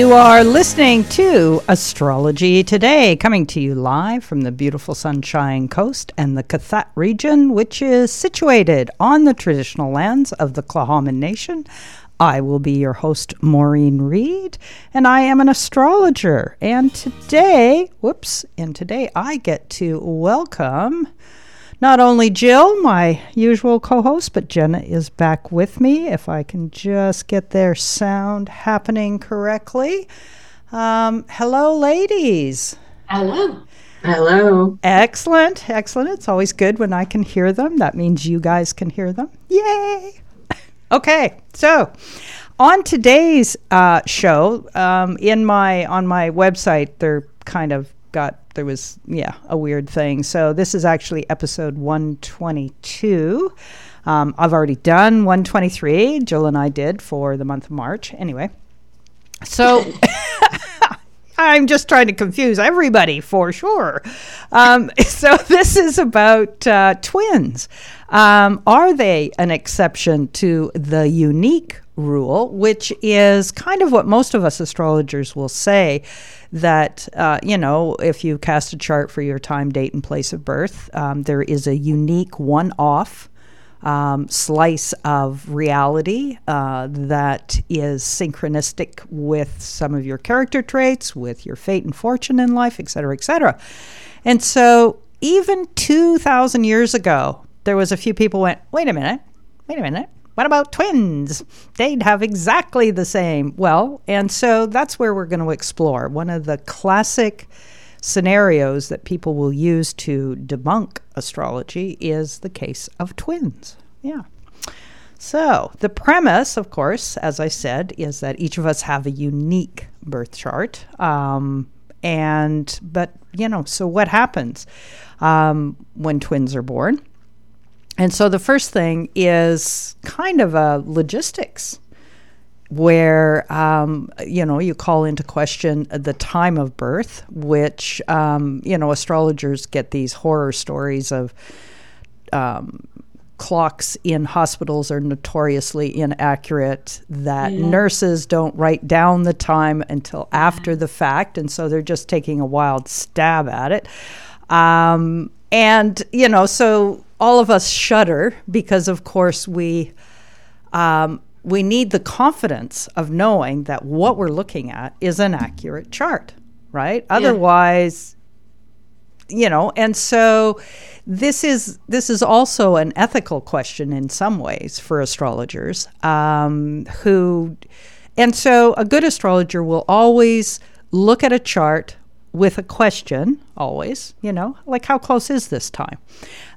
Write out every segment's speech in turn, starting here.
You are listening to Astrology Today, coming to you live from the beautiful Sunshine Coast and the Qathet region, which is situated on the traditional lands of the Tla'amin Nation. I will be your host, Maureen Reed, and I am an astrologer. And today, whoops, and today I get to welcome not only Jill, my usual co host, but Jenna is back with me. If I can just get their sound happening correctly. Um, hello, ladies. Hello. Hello. Excellent. Excellent. It's always good when I can hear them. That means you guys can hear them. Yay. okay. So, on today's uh, show, um, in my on my website, they're kind of got there was yeah a weird thing. So this is actually episode 122. Um, I've already done 123. Jill and I did for the month of March. Anyway, so. I'm just trying to confuse everybody for sure. Um, so, this is about uh, twins. Um, are they an exception to the unique rule, which is kind of what most of us astrologers will say that, uh, you know, if you cast a chart for your time, date, and place of birth, um, there is a unique one off. Um, slice of reality uh, that is synchronistic with some of your character traits, with your fate and fortune in life, et cetera, et cetera. And so, even 2,000 years ago, there was a few people went, wait a minute, wait a minute. What about twins? They'd have exactly the same. Well, and so that's where we're going to explore. One of the classic scenarios that people will use to debunk astrology is the case of twins. Yeah. So, the premise, of course, as I said, is that each of us have a unique birth chart. Um, and, but, you know, so what happens um, when twins are born? And so the first thing is kind of a logistics where um, you know you call into question the time of birth, which um, you know astrologers get these horror stories of um, clocks in hospitals are notoriously inaccurate. That yeah. nurses don't write down the time until after the fact, and so they're just taking a wild stab at it. Um, and you know, so all of us shudder because, of course, we um, we need the confidence of knowing that what we're looking at is an accurate chart, right? Yeah. Otherwise, you know, and so this is this is also an ethical question in some ways for astrologers um, who, and so a good astrologer will always look at a chart with a question, always, you know, like how close is this time?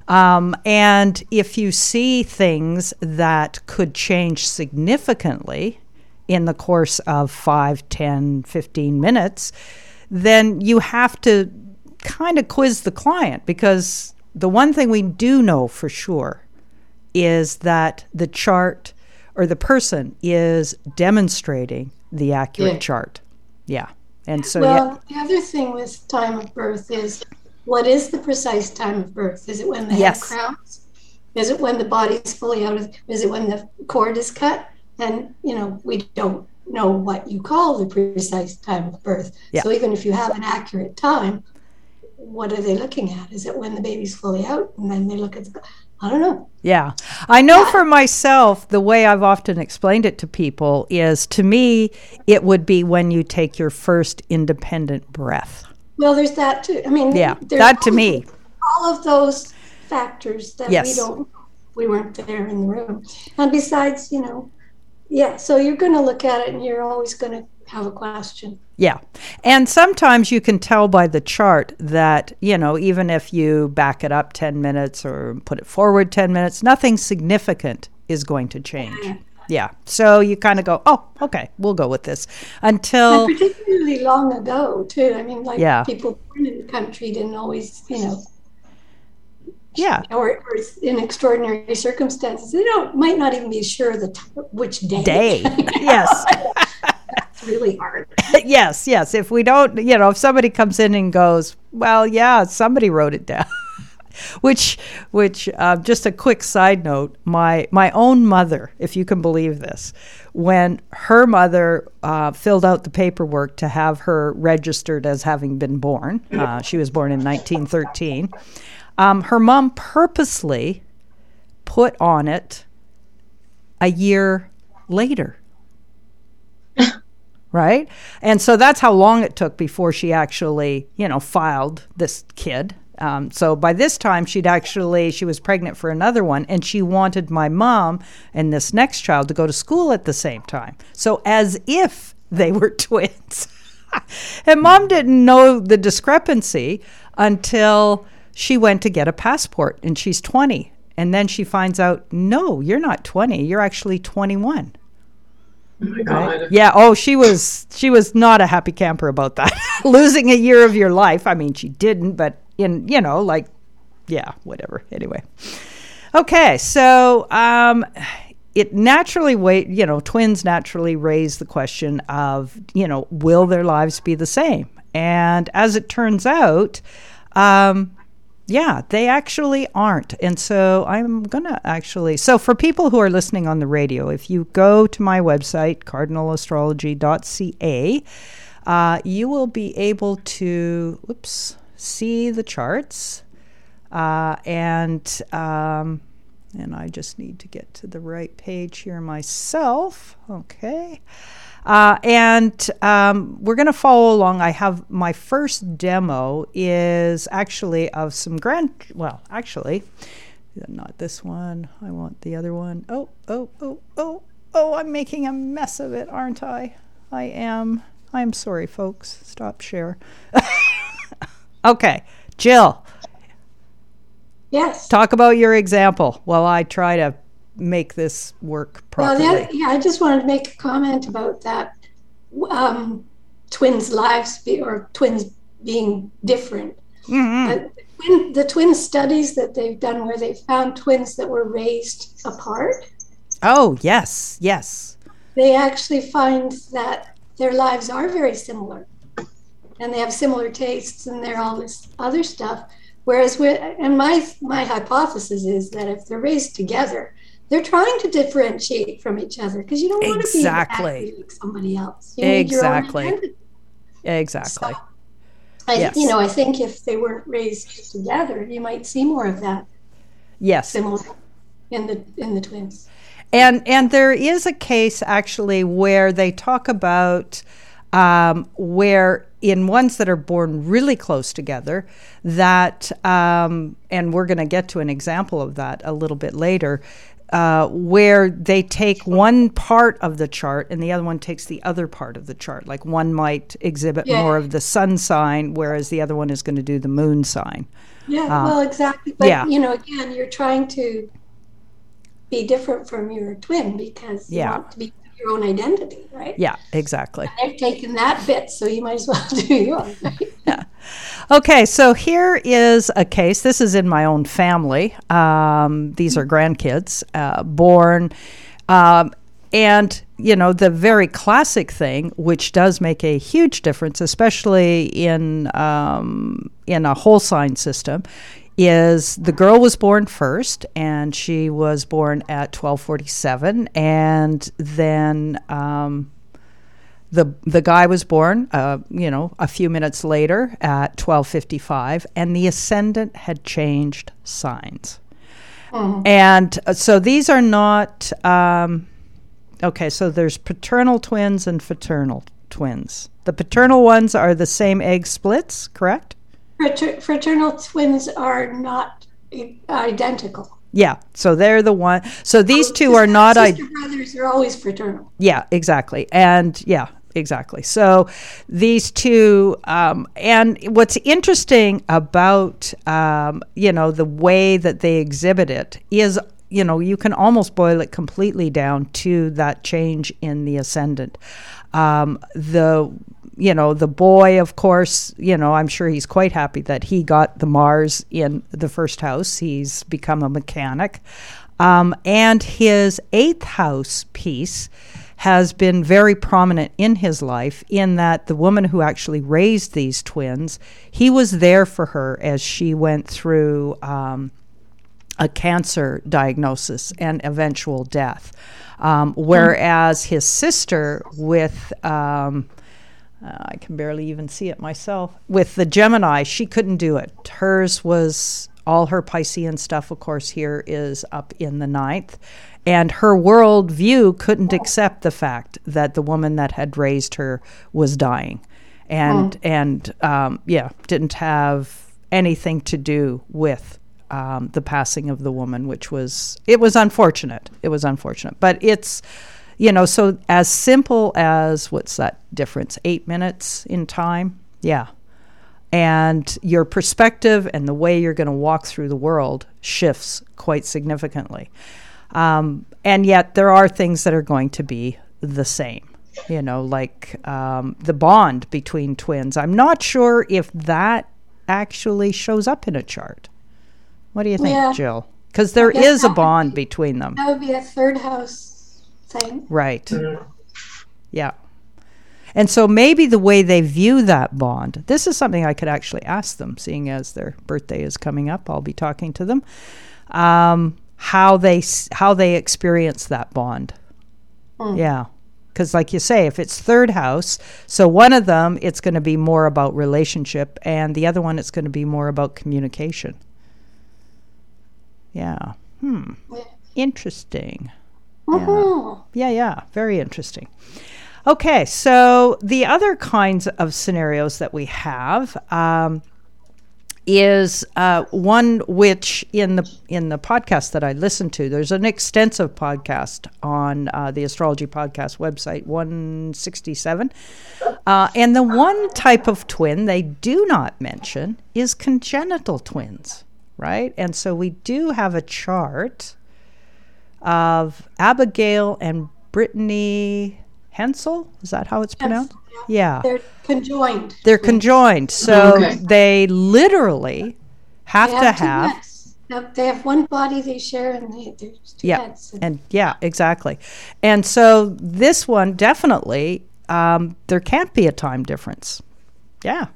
Um, and if you see things that could change significantly in the course of 5, 10, 15 minutes, then you have to kind of quiz the client because the one thing we do know for sure is that the chart or the person is demonstrating the accurate yeah. chart. Yeah. And so, well, yeah. the other thing with time of birth is what is the precise time of birth? Is it when the yes. head crowns? Is it when the body is fully out of? Is it when the cord is cut? And you know, we don't know what you call the precise time of birth. Yeah. So even if you have an accurate time, what are they looking at? Is it when the baby's fully out, and then they look at the? I don't know. Yeah. I know yeah. for myself, the way I've often explained it to people is to me, it would be when you take your first independent breath. Well, there's that too. I mean, yeah, that to me. All of those factors that yes. we don't, we weren't there in the room. And besides, you know, yeah, so you're going to look at it and you're always going to have a question. Yeah. And sometimes you can tell by the chart that, you know, even if you back it up 10 minutes or put it forward 10 minutes, nothing significant is going to change. Yeah. So you kind of go, oh, okay, we'll go with this until. And particularly long ago, too. I mean, like yeah. people born in the country didn't always, you know. Yeah. Or, or in extraordinary circumstances, they don't might not even be sure the t- which day. Day. yes. That's really hard. yes, yes. If we don't, you know, if somebody comes in and goes, well, yeah, somebody wrote it down. Which, which, uh, just a quick side note. My my own mother, if you can believe this, when her mother uh, filled out the paperwork to have her registered as having been born, uh, she was born in 1913. Um, her mom purposely put on it a year later. right? And so that's how long it took before she actually, you know, filed this kid. Um, so by this time, she'd actually, she was pregnant for another one, and she wanted my mom and this next child to go to school at the same time. So as if they were twins. and mom didn't know the discrepancy until she went to get a passport, and she's 20. And then she finds out, no, you're not 20, you're actually 21. Oh my God. Yeah. Oh, she was she was not a happy camper about that. Losing a year of your life. I mean, she didn't, but in you know, like, yeah, whatever. Anyway. Okay, so um, it naturally wait. You know, twins naturally raise the question of you know, will their lives be the same? And as it turns out, um, yeah, they actually aren't. And so I'm to actually. So, for people who are listening on the radio, if you go to my website, cardinalastrology.ca, uh, you will be able to, oops, see the charts. Uh, and. Um, and I just need to get to the right page here myself. Okay. Uh, and um, we're going to follow along. I have my first demo is actually of some grand, well, actually, not this one. I want the other one. Oh, oh, oh, oh, oh, I'm making a mess of it, aren't I? I am. I am sorry, folks. Stop share. okay, Jill. Yes. Talk about your example while I try to make this work properly. Well, yeah, I just wanted to make a comment about that. Um, twins' lives be, or twins being different. Mm-hmm. Uh, twin, the twin studies that they've done where they found twins that were raised apart. Oh, yes, yes. They actually find that their lives are very similar and they have similar tastes and they're all this other stuff. Whereas, with, and my my hypothesis is that if they're raised together, they're trying to differentiate from each other because you don't want to be exactly like somebody else. You exactly. Exactly. So, I, yes. You know, I think if they weren't raised together, you might see more of that. Yes. Similar in the in the twins. And and there is a case actually where they talk about um, where in ones that are born really close together, that um, and we're going to get to an example of that a little bit later uh, where they take one part of the chart and the other one takes the other part of the chart. Like one might exhibit yeah. more of the sun sign, whereas the other one is going to do the moon sign. Yeah, uh, well, exactly. But, yeah. you know, again, you're trying to be different from your twin because you yeah. want to be your own identity, right? Yeah, exactly. And they've taken that bit, so you might as well do yours. Right? yeah. Okay, so here is a case. This is in my own family. Um, these are grandkids uh, born. Um, and, you know, the very classic thing, which does make a huge difference, especially in, um, in a whole sign system, is the girl was born first and she was born at 1247 and then um, the the guy was born, uh, you know, a few minutes later at 12:55, and the ascendant had changed signs. Mm-hmm. And uh, so these are not um, okay. So there's paternal twins and fraternal twins. The paternal ones are the same egg splits, correct? Frater- fraternal twins are not identical. Yeah, so they're the one. So these oh, two are not. Sister I- brothers are always fraternal. Yeah, exactly, and yeah, exactly. So these two, um, and what's interesting about um, you know the way that they exhibit it is you know you can almost boil it completely down to that change in the ascendant. Um, the you know the boy of course you know i'm sure he's quite happy that he got the mars in the first house he's become a mechanic um, and his eighth house piece has been very prominent in his life in that the woman who actually raised these twins, he was there for her as she went through um, a cancer diagnosis and eventual death. Um, whereas his sister, with um, uh, I can barely even see it myself, with the Gemini, she couldn't do it. Hers was all her Piscean stuff, of course, here is up in the ninth. And her world view couldn't accept the fact that the woman that had raised her was dying. And, and um, yeah, didn't have anything to do with um, the passing of the woman, which was, it was unfortunate. It was unfortunate. But it's, you know, so as simple as what's that difference? Eight minutes in time? Yeah. And your perspective and the way you're going to walk through the world shifts quite significantly. Um, and yet, there are things that are going to be the same, you know, like um, the bond between twins. I'm not sure if that actually shows up in a chart. What do you think, yeah. Jill? Because there is a bond be, between them. That would be a third house thing. Right. Mm-hmm. Yeah. And so maybe the way they view that bond, this is something I could actually ask them, seeing as their birthday is coming up. I'll be talking to them. Um, how they how they experience that bond. Mm. Yeah. Because, like you say, if it's third house, so one of them, it's going to be more about relationship, and the other one, it's going to be more about communication. Yeah. Hmm. Interesting. Yeah. yeah, yeah. Very interesting. Okay, so the other kinds of scenarios that we have um, is uh, one which in the in the podcast that I listened to, there's an extensive podcast on uh, the astrology podcast website, 167, uh, and the one type of twin they do not mention is congenital twins, right? And so we do have a chart of Abigail and Brittany Hensel. Is that how it's pronounced? yeah. They're conjoined. They're conjoined. So okay. they literally have, they have to have. They have one body they share, and they, there's two yeah. heads. And, and yeah, exactly. And so this one definitely, um, there can't be a time difference. Yeah.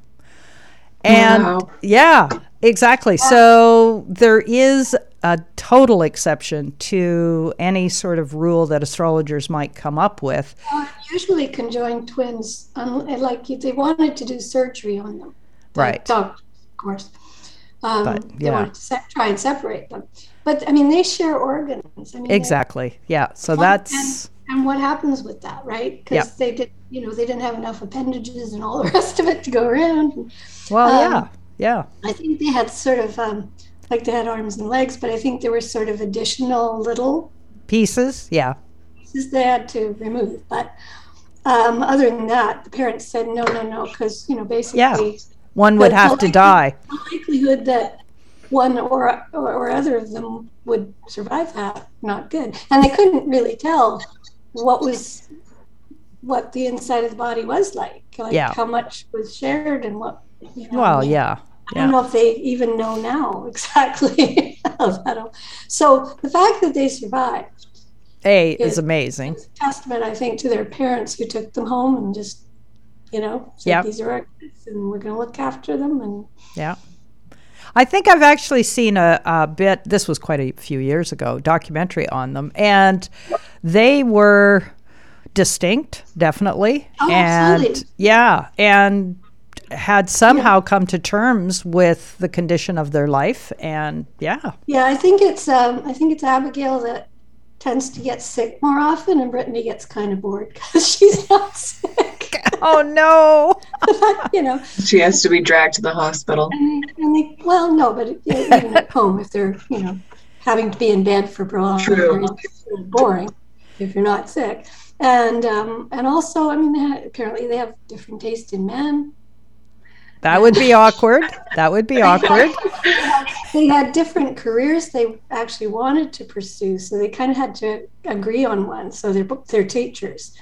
And wow. yeah, exactly. Yeah. So there is a total exception to any sort of rule that astrologers might come up with. Uh, usually, conjoined twins, like if they wanted to do surgery on them, right? Doctors, of course. Um, but, yeah. They wanted to se- try and separate them, but I mean, they share organs. I mean, exactly. Yeah. So that's. And, and, what happens with that, right? Because they did, you know, they didn't have enough appendages and all the rest of it to go around. Well, um, yeah, yeah. I think they had sort of. Um, like they had arms and legs, but I think there were sort of additional little pieces. Yeah. Pieces they had to remove. But um, other than that, the parents said no, no, no, because, you know, basically. Yeah. One would have to die. The likelihood that one or, or, or other of them would survive that, not good. And they couldn't really tell what was what the inside of the body was like, like yeah. how much was shared and what. You know, well, yeah. I don't know if they even know now exactly. so the fact that they survived a is, is amazing. Is testament, I think, to their parents who took them home and just, you know, said yep. these are our kids and we're going to look after them. And yeah. I think I've actually seen a, a, bit. This was quite a few years ago. Documentary on them, and they were distinct, definitely. Oh, and absolutely. yeah, and had somehow yeah. come to terms with the condition of their life and yeah. Yeah i think it's um, i think it's abigail that tends to get sick more often and brittany gets kind of bored because she's not sick. Oh no. You know. She has to be dragged to the hospital. And they, and they well no but even at home if they're you know having to be in bed for prolonged periods it's boring if you're not sick. And um, and also i mean they have, apparently they have different taste in men that would be awkward. That would be awkward. they had different careers they actually wanted to pursue, so they kind of had to agree on one. So they're they're teachers.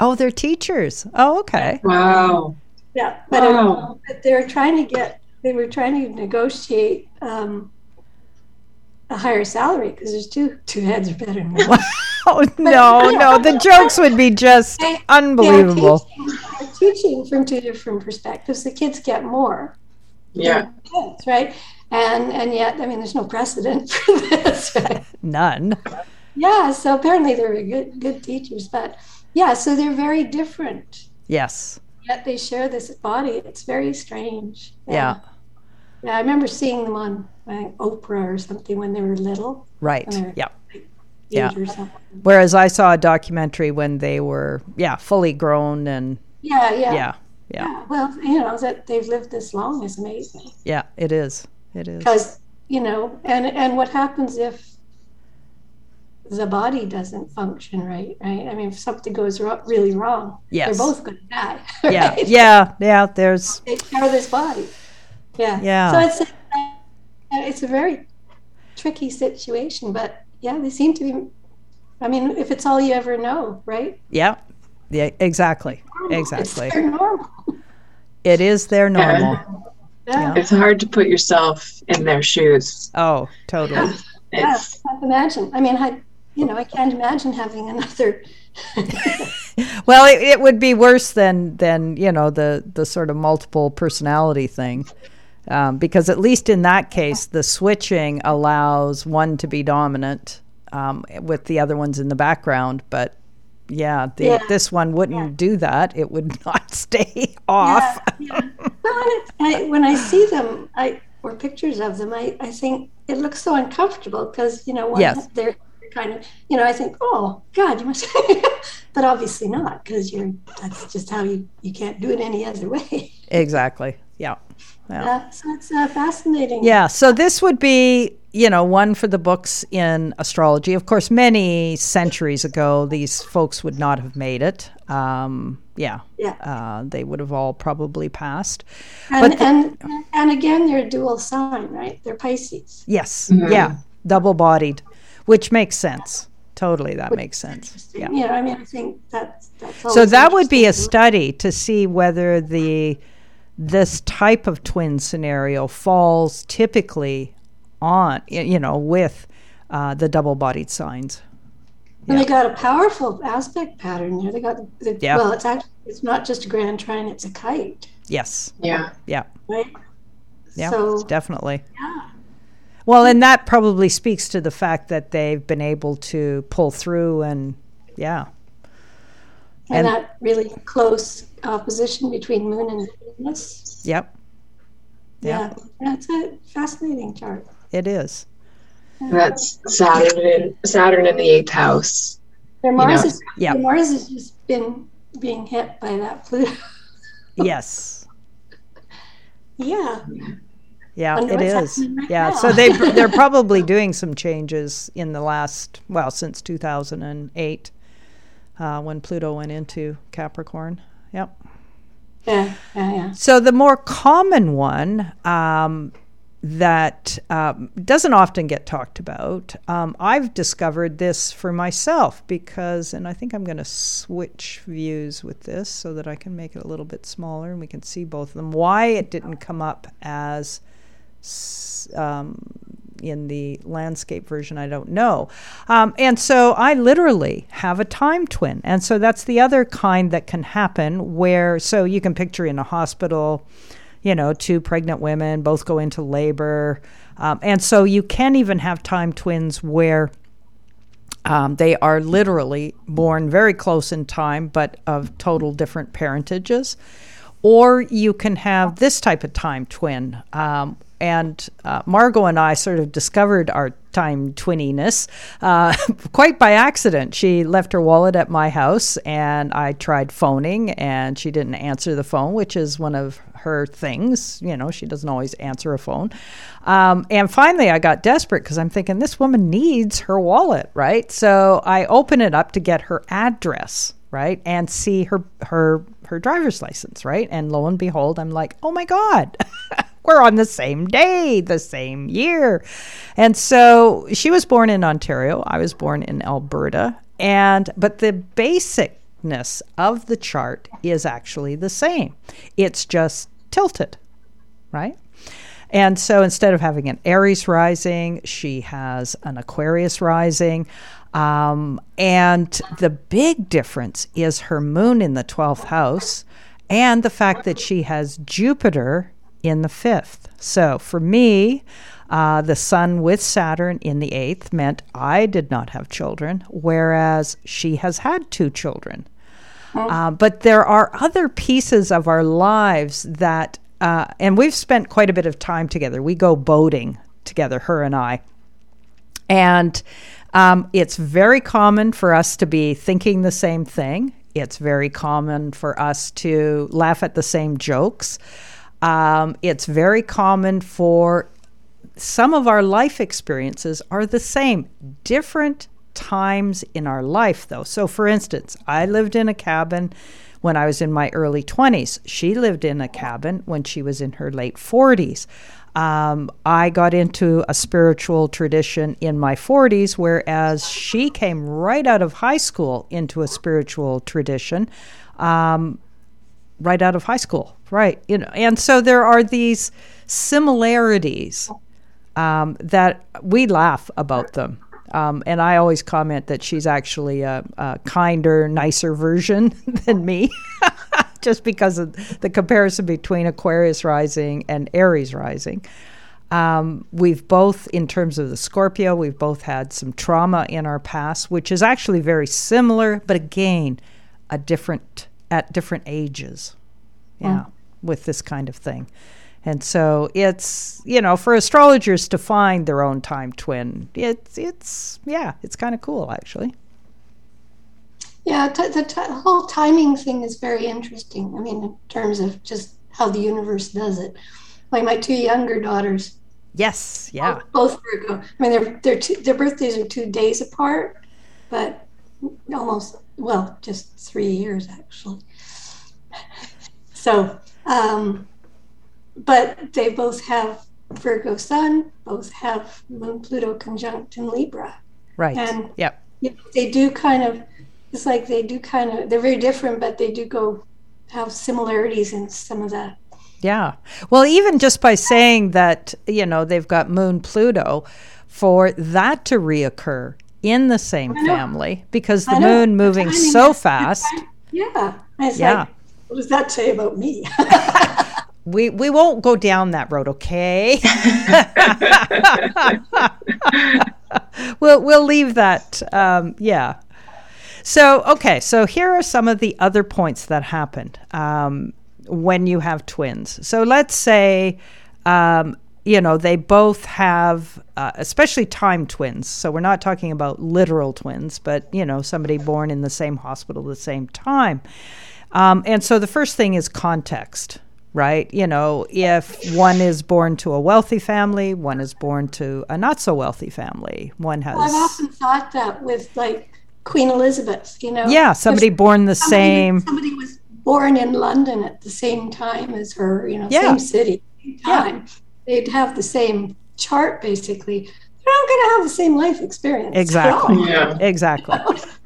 Oh, they're teachers. Oh, okay. Wow. Yeah, but, um, wow. but they were trying to get they were trying to negotiate um, a higher salary because there's two two heads are better than one. oh no, no, the jokes would be just they, unbelievable. They're teaching, teaching, from two different perspectives. The kids get more. Yeah. Kids, right. And and yet, I mean, there's no precedent for this. Right? None. Yeah. So apparently they're good good teachers, but yeah. So they're very different. Yes. Yet they share this body. It's very strange. yeah. yeah. Yeah, I remember seeing them on Oprah or something when they were little. Right. yeah. Like yeah. Whereas I saw a documentary when they were, yeah, fully grown and. Yeah, yeah. Yeah. Yeah. yeah. Well, you know, that they've lived this long is amazing. Yeah, it is. It is. Because, you know, and, and what happens if the body doesn't function right, right? I mean, if something goes ro- really wrong, yes. they're both going to die. Right? Yeah, yeah, yeah. There's. They share this body. Yeah. Yeah. So it's a, it's a very tricky situation, but yeah, they seem to be. I mean, if it's all you ever know, right? Yeah. Yeah. Exactly. Exactly. It's their normal. It is their normal. Yeah. yeah. It's hard to put yourself in their shoes. Oh, totally. Yeah, I can't imagine. I mean, I, you know, I can't imagine having another. well, it, it, would be worse than than you know the the sort of multiple personality thing. Um, because at least in that case, the switching allows one to be dominant um, with the other ones in the background. But yeah, the, yeah. this one wouldn't yeah. do that. It would not stay off. Yeah, I, when I see them, I or pictures of them, I, I think it looks so uncomfortable because you know yes. they're kind of you know I think oh God you must, but obviously not because you're that's just how you you can't do it any other way. Exactly. Yeah. Yeah. Uh, so it's uh, fascinating. Yeah. So this would be, you know, one for the books in astrology. Of course, many centuries ago, these folks would not have made it. Um, yeah. Yeah. Uh, they would have all probably passed. And, the, and and again, they're a dual sign, right? They're Pisces. Yes. Mm-hmm. Yeah. Double bodied, which makes sense. Totally, that which makes sense. Yeah. Yeah. I mean, I think that's that's. So that would be a study to see whether the this type of twin scenario falls typically on, you know, with uh, the double bodied signs. And they got a powerful aspect pattern there. They got the, yeah. well, it's actually it's not just a grand trine; it's a kite. Yes. Yeah. Yeah. Right. Yeah. So, definitely. Yeah. Well, and that probably speaks to the fact that they've been able to pull through, and yeah. And, and that really close opposition between Moon and Venus. Yep. yep. Yeah, that's a fascinating chart. It is. That's Saturn in Saturn in the eighth house. Their Mars, is, yep. Mars has just been being hit by that Pluto. yes. Yeah. Yeah, it is. Right yeah, now. so they they're probably doing some changes in the last well since 2008 uh, when Pluto went into Capricorn. Yep. Yeah, yeah, yeah. So the more common one um, that um, doesn't often get talked about, um, I've discovered this for myself because, and I think I'm going to switch views with this so that I can make it a little bit smaller and we can see both of them. Why it didn't come up as um, in the landscape version, I don't know. Um, and so I literally have a time twin. And so that's the other kind that can happen where, so you can picture in a hospital, you know, two pregnant women both go into labor. Um, and so you can even have time twins where um, they are literally born very close in time, but of total different parentages. Or you can have this type of time twin, um, and uh, Margot and I sort of discovered our time twinniness uh, quite by accident. She left her wallet at my house, and I tried phoning, and she didn't answer the phone, which is one of her things. You know, she doesn't always answer a phone. Um, and finally, I got desperate because I'm thinking this woman needs her wallet, right? So I open it up to get her address, right, and see her her her driver's license, right? And lo and behold, I'm like, oh my god. we're on the same day, the same year. And so she was born in Ontario. I was born in Alberta. And but the basicness of the chart is actually the same. It's just tilted, right? And so instead of having an Aries rising, she has an Aquarius rising. Um, and the big difference is her moon in the 12th house and the fact that she has Jupiter in the fifth. So for me, uh, the sun with Saturn in the eighth meant I did not have children, whereas she has had two children. Uh, but there are other pieces of our lives that, uh, and we've spent quite a bit of time together. We go boating together, her and I. And um, it's very common for us to be thinking the same thing. It's very common for us to laugh at the same jokes. Um, it's very common for some of our life experiences are the same, different times in our life, though. So, for instance, I lived in a cabin when I was in my early 20s. She lived in a cabin when she was in her late 40s. Um, I got into a spiritual tradition in my 40s, whereas she came right out of high school into a spiritual tradition, um, right out of high school, right? You know, and so there are these similarities um, that we laugh about them. Um, and I always comment that she's actually a, a kinder, nicer version than me, just because of the comparison between Aquarius rising and Aries rising. Um, we've both, in terms of the Scorpio, we've both had some trauma in our past, which is actually very similar, but again, a different at different ages. Yeah, mm. With this kind of thing. And so it's, you know, for astrologers to find their own time twin, it's, it's yeah, it's kind of cool actually. Yeah, t- the t- whole timing thing is very interesting. I mean, in terms of just how the universe does it. Like my two younger daughters. Yes, yeah. Both Virgo. I mean, their their two, their birthdays are two days apart, but almost well, just three years actually. So, um, but they both have Virgo Sun, both have Moon Pluto conjunct in Libra. Right. And yep. You know, they do kind of, it's like they do kind of, they're very different, but they do go have similarities in some of that. Yeah. Well, even just by saying that, you know, they've got Moon Pluto, for that to reoccur in the same family because the moon moving so fast. Yeah. yeah. Like, what does that say about me? we we won't go down that road, okay? we'll we'll leave that. Um, yeah. So okay, so here are some of the other points that happened um, when you have twins. So let's say. Um, you know, they both have, uh, especially time twins. So we're not talking about literal twins, but, you know, somebody born in the same hospital at the same time. Um, and so the first thing is context right? You know, if one is born to a wealthy family, one is born to a not so wealthy family. One has. Well, I've often thought that with like Queen Elizabeth, you know. Yeah, somebody born the somebody, same. Somebody was born in London at the same time as her, you know, yeah. same city, same time. Yeah. They'd have the same chart basically they're not going to have the same life experience. Exactly. Yeah. Exactly.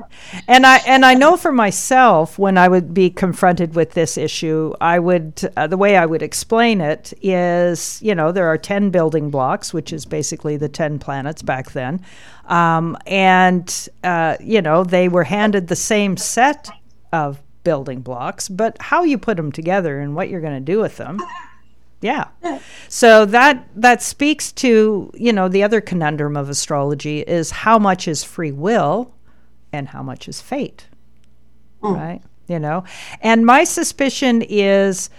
and I and I know for myself when I would be confronted with this issue, I would uh, the way I would explain it is, you know, there are 10 building blocks, which is basically the 10 planets back then. Um, and uh, you know, they were handed the same set of building blocks, but how you put them together and what you're going to do with them yeah. So that that speaks to, you know, the other conundrum of astrology is how much is free will and how much is fate. Mm. Right? You know. And my suspicion is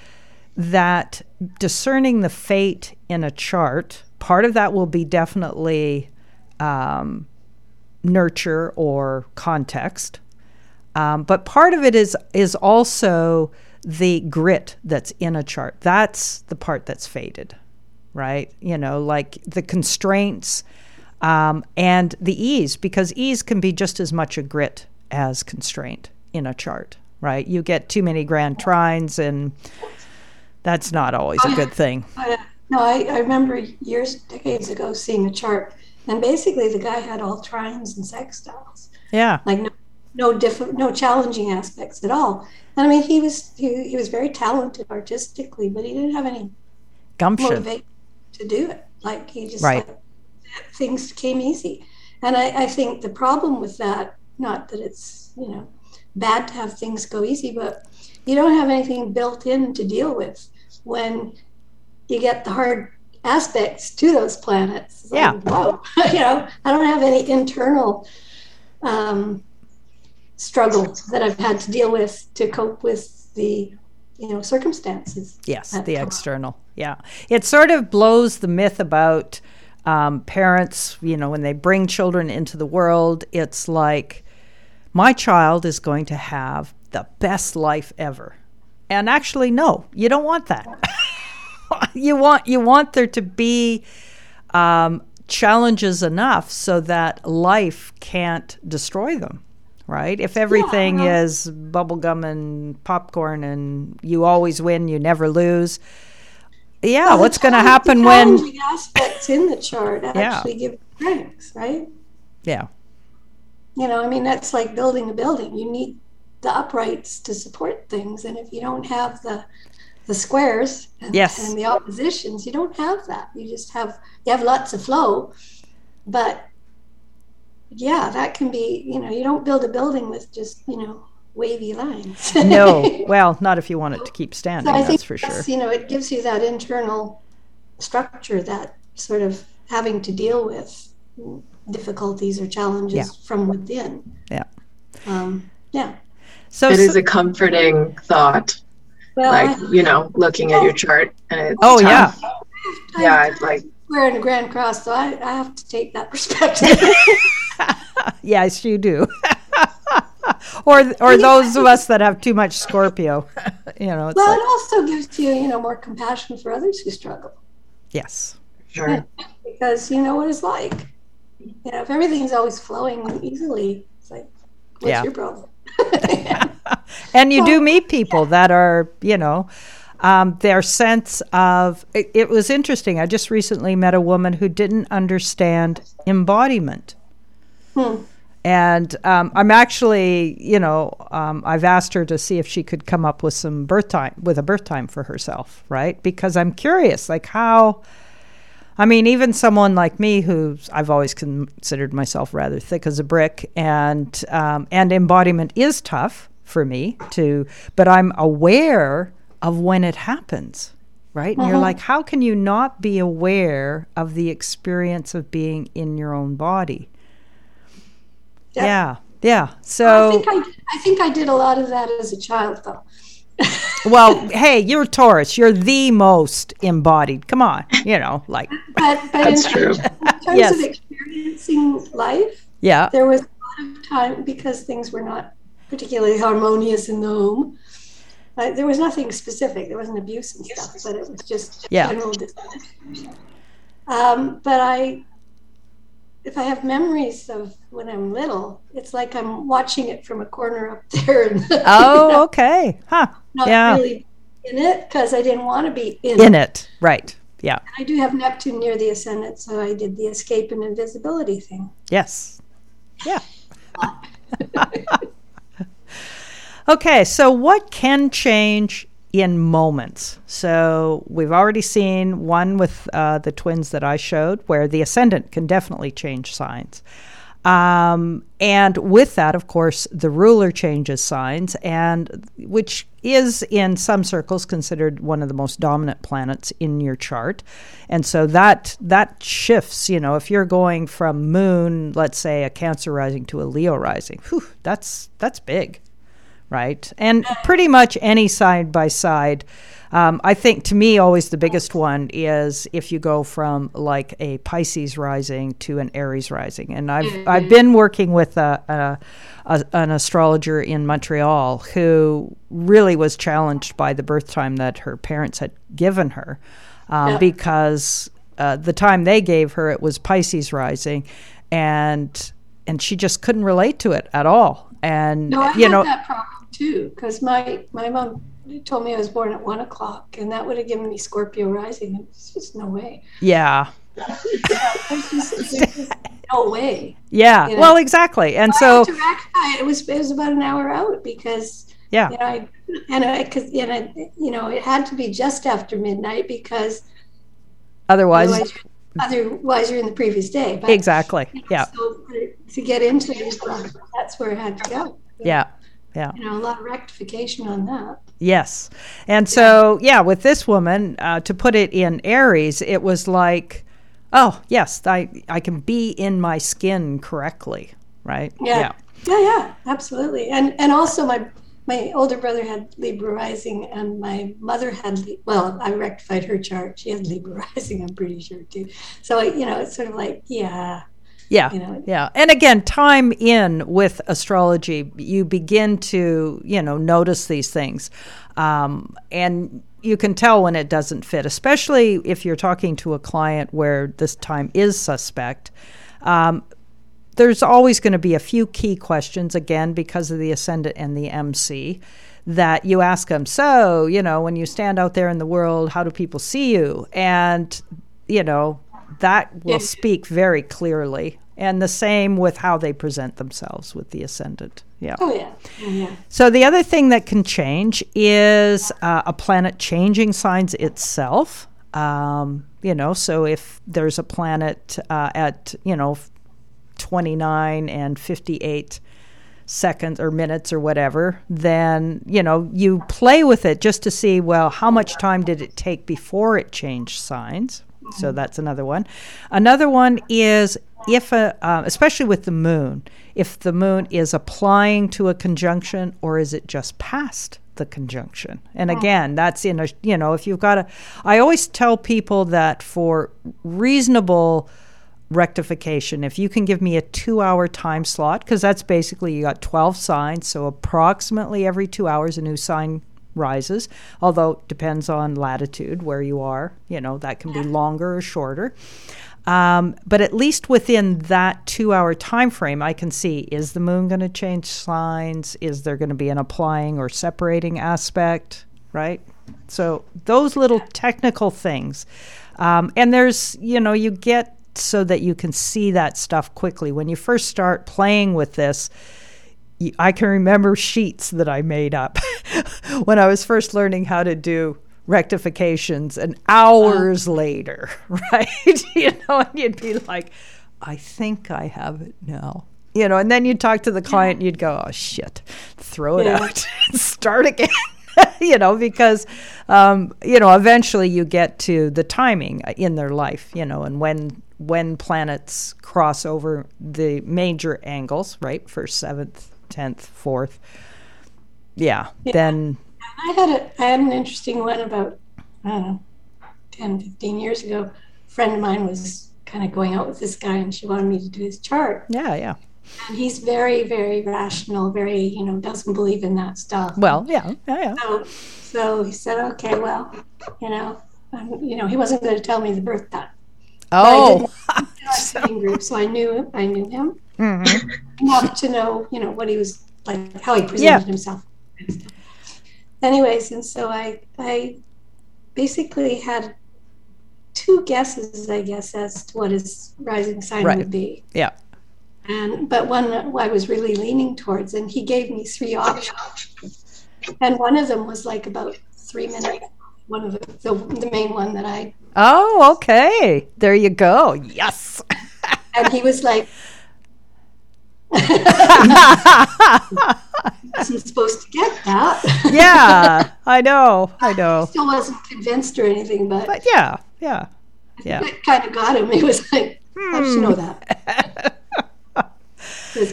that discerning the fate in a chart, part of that will be definitely um, nurture or context. Um, but part of it is is also the grit that's in a chart. That's the part that's fated, right? You know, like the constraints um, and the ease, because ease can be just as much a grit as constraint in a chart, right? You get too many grand trines, and that's not always a good thing. no, I, I remember years, decades ago, seeing a chart, and basically the guy had all trines and sextiles. Yeah. Like no, no different, no challenging aspects at all. And I mean, he was he, he was very talented artistically, but he didn't have any gumption. to do it. Like he just right. like, things came easy. And I, I think the problem with that, not that it's, you know, bad to have things go easy, but you don't have anything built in to deal with when you get the hard aspects to those planets. It's yeah. Like, whoa. you know, I don't have any internal um, struggle that I've had to deal with to cope with the you know circumstances. Yes, the external. Yeah, it sort of blows the myth about um, parents. You know, when they bring children into the world, it's like my child is going to have the best life ever. And actually, no, you don't want that. you want you want there to be um, challenges enough so that life can't destroy them right? If everything yeah. is bubblegum and popcorn and you always win, you never lose. Yeah, well, what's going to happen when aspects in the chart actually yeah. give strengths, right? Yeah. You know, I mean that's like building a building. You need the uprights to support things, and if you don't have the the squares and, yes. and the oppositions, you don't have that. You just have you have lots of flow, but yeah, that can be, you know, you don't build a building with just, you know, wavy lines. no, well, not if you want it to keep standing, so that's for that's, sure. You know, it gives you that internal structure that sort of having to deal with difficulties or challenges yeah. from within. Yeah. Um, yeah. So it so, is a comforting thought. Well, like, I, you know, looking at your chart and it's Oh tough. yeah. yeah, it's like wearing a grand cross, so I, I have to take that perspective. yes, you do. or or those of us that have too much Scorpio, you know. well, like, it also gives you, you know, more compassion for others who struggle. Yes. Sure. Because you know what it's like. You know, if everything's always flowing easily, it's like, what's yeah. your problem? and you do meet people that are, you know, um, their sense of it, it, was interesting. I just recently met a woman who didn't understand embodiment. Hmm. And um, I'm actually, you know, um, I've asked her to see if she could come up with some birth time, with a birth time for herself, right? Because I'm curious, like how, I mean, even someone like me, who I've always considered myself rather thick as a brick, and um, and embodiment is tough for me to, but I'm aware of when it happens, right? And you're uh-huh. like, how can you not be aware of the experience of being in your own body? Yeah. Yeah. yeah. So I think I, I think I did a lot of that as a child, though. well, hey, you're Taurus. You're the most embodied. Come on, you know, like. But, but That's in, true. In terms yes. of experiencing life, yeah, there was a lot of time because things were not particularly harmonious in the home. Uh, there was nothing specific. There wasn't abuse and stuff, but it was just yeah. general Um, but I if I have memories of when I'm little, it's like I'm watching it from a corner up there. oh, okay. Huh. Not yeah. really in it because I didn't want to be in, in it. it. Right. Yeah. I do have Neptune near the ascendant, so I did the escape and invisibility thing. Yes. Yeah. okay, so what can change in moments. So we've already seen one with uh, the twins that I showed, where the ascendant can definitely change signs. Um, and with that, of course, the ruler changes signs, and which is in some circles considered one of the most dominant planets in your chart. And so that that shifts. You know, if you're going from Moon, let's say a Cancer rising to a Leo rising, whew, that's that's big right? And pretty much any side by side. Um, I think to me, always the biggest one is if you go from like a Pisces rising to an Aries rising. And I've, mm-hmm. I've been working with a, a, a, an astrologer in Montreal who really was challenged by the birth time that her parents had given her um, yeah. because uh, the time they gave her, it was Pisces rising. And and she just couldn't relate to it at all. And no, you know, too, because my my mom told me I was born at one o'clock, and that would have given me Scorpio rising. It's just no way. Yeah. there's just, there's just no way. Yeah. You know? Well, exactly, and so to rectify it, was it was about an hour out because yeah, you know, I, and because you know, you know, it had to be just after midnight because Otherwise, otherwise, otherwise you're in the previous day. But, exactly. Yeah. So to get into it, that's where it had to go. Yeah. Yeah. You know, a lot of rectification on that. Yes. And so, yeah, with this woman, uh, to put it in Aries, it was like, oh, yes, I, I can be in my skin correctly, right? Yeah. Yeah, yeah, yeah absolutely. And and also my my older brother had Libra rising, and my mother had well, I rectified her chart. She had Libra rising, I'm pretty sure too. So you know, it's sort of like, yeah, yeah, you know. yeah. And again, time in with astrology, you begin to you know notice these things, um, and you can tell when it doesn't fit, especially if you're talking to a client where this time is suspect. Um, there's always going to be a few key questions, again, because of the ascendant and the MC, that you ask them. So, you know, when you stand out there in the world, how do people see you? And, you know, that will speak very clearly. And the same with how they present themselves with the ascendant. Yeah. Oh, yeah. Yeah. So, the other thing that can change is uh, a planet changing signs itself. Um, you know, so if there's a planet uh, at, you know, 29 and 58 seconds or minutes or whatever, then, you know, you play with it just to see, well, how much time did it take before it changed signs? So that's another one. Another one is if, a, uh, especially with the moon, if the moon is applying to a conjunction or is it just past the conjunction? And again, that's in a, you know, if you've got a, I always tell people that for reasonable rectification. If you can give me a two hour time slot, because that's basically you got 12 signs, so approximately every two hours a new sign rises, although it depends on latitude where you are. You know, that can be longer or shorter. Um, but at least within that two hour time frame, I can see is the moon going to change signs? Is there going to be an applying or separating aspect? Right? So, those little technical things. Um, and there's, you know, you get so that you can see that stuff quickly. When you first start playing with this, I can remember sheets that I made up when I was first learning how to do rectifications and hours later, right? you know, and you'd be like, I think I have it now. You know, and then you'd talk to the client and you'd go, oh shit, throw it yeah. out, start again. you know, because, um, you know, eventually you get to the timing in their life, you know, and when when planets cross over the major angles, right? First, seventh, tenth, fourth. Yeah, yeah. Then I had a I had an interesting one about I don't know, 10, 15 years ago. A friend of mine was kind of going out with this guy and she wanted me to do his chart. Yeah, yeah. And he's very, very rational, very, you know, doesn't believe in that stuff. Well, yeah, yeah, yeah. So, so he said, okay, well, you know, um, you know, he wasn't going to tell me the birth time. Oh, so. group, so I knew. I knew him mm-hmm. enough to know, you know, what he was like, how he presented yeah. himself. Anyways, and so I, I basically had two guesses, I guess, as to what his rising sign right. would be. Yeah. And but one I was really leaning towards, and he gave me three options, and one of them was like about three minutes. One of the, the, the main one that I Oh, okay. There you go. Yes. and he was like, wasn't supposed to get that. yeah, I know. I know. Still wasn't convinced or anything, but, but yeah, yeah, yeah. It kind of got him. He was like, hmm. "How did you know that?"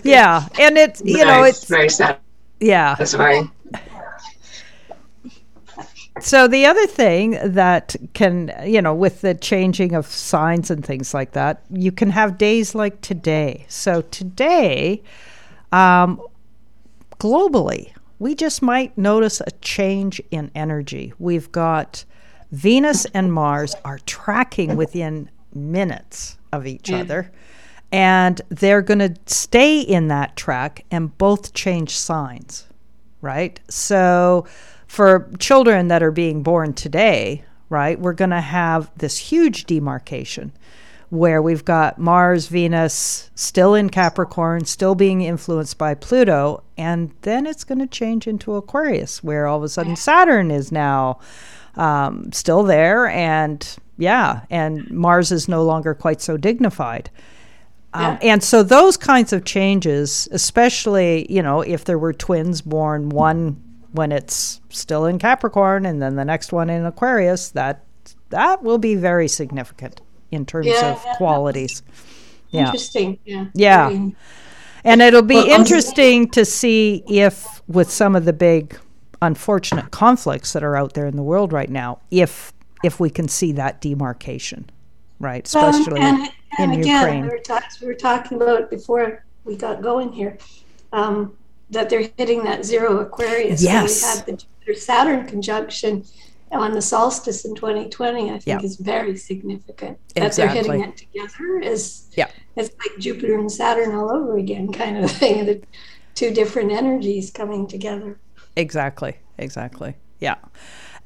yeah, and it's you nice. know it's very sad. Yeah, that's right. So the other thing that can, you know, with the changing of signs and things like that, you can have days like today. So today, um, globally, we just might notice a change in energy. We've got Venus and Mars are tracking within minutes of each mm. other, and they're going to stay in that track and both change signs, right? So for children that are being born today, right, we're going to have this huge demarcation where we've got Mars, Venus still in Capricorn, still being influenced by Pluto, and then it's going to change into Aquarius, where all of a sudden Saturn is now um, still there and yeah, and Mars is no longer quite so dignified. Um, yeah. And so those kinds of changes, especially you know if there were twins born one when it's still in Capricorn and then the next one in Aquarius, that that will be very significant in terms yeah, of yeah, qualities. Yeah. Interesting. Yeah. Yeah. And it'll be well, interesting to see if, with some of the big unfortunate conflicts that are out there in the world right now, if if we can see that demarcation, right? Especially um, and, and in again, Ukraine. We were, talk- we were talking about before we got going here um, that they're hitting that zero Aquarius. Yes. we had the Jupiter Saturn conjunction on the solstice in 2020, I think yeah. is very significant. That exactly. they're hitting it together is yeah. it's like Jupiter and Saturn all over again, kind of thing. The two different energies coming together. Exactly. Exactly. Yeah.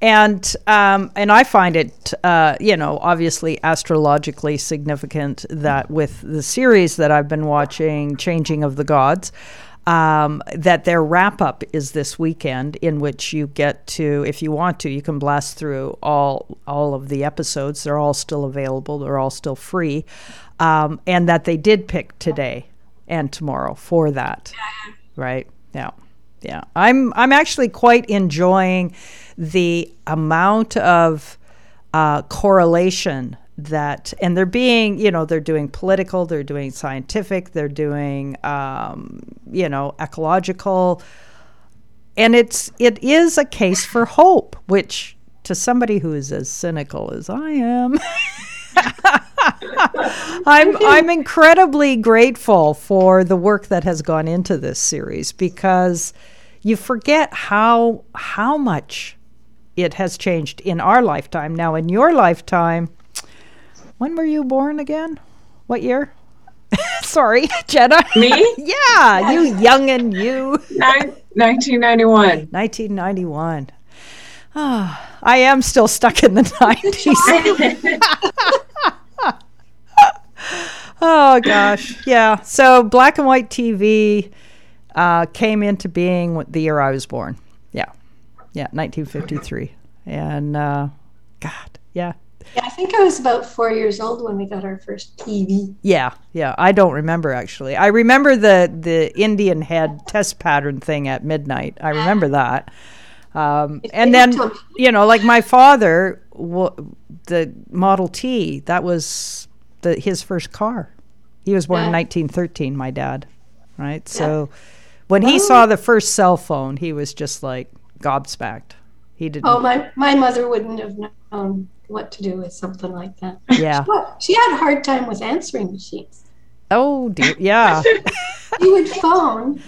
And um, and I find it, uh, you know, obviously astrologically significant that with the series that I've been watching, Changing of the Gods, um, that their wrap up is this weekend, in which you get to, if you want to, you can blast through all all of the episodes. They're all still available. They're all still free, um, and that they did pick today and tomorrow for that. Right? Yeah, yeah. I'm I'm actually quite enjoying the amount of uh, correlation that and they're being you know they're doing political they're doing scientific they're doing um, you know ecological and it's it is a case for hope which to somebody who is as cynical as i am I'm I'm incredibly grateful for the work that has gone into this series because you forget how how much it has changed in our lifetime. Now in your lifetime, when were you born again? What year? Sorry, Jenna. Me? yeah, you young and you. 1991. 1991. Oh, I am still stuck in the 90s. oh, gosh. Yeah. So, black and white TV uh, came into being the year I was born. Yeah. Yeah, 1953. And, uh, God, yeah, yeah, I think I was about four years old when we got our first TV. Yeah, yeah. I don't remember actually. I remember the the Indian head test pattern thing at midnight. I remember that. Um, and then, you know, like my father, the Model T, that was the his first car. He was born yeah. in 1913. My dad, right? So yeah. when he saw the first cell phone, he was just like gobsmacked. He didn't. Oh, my my mother wouldn't have known what to do with something like that. Yeah. she had a hard time with answering machines. Oh dear, yeah. you would phone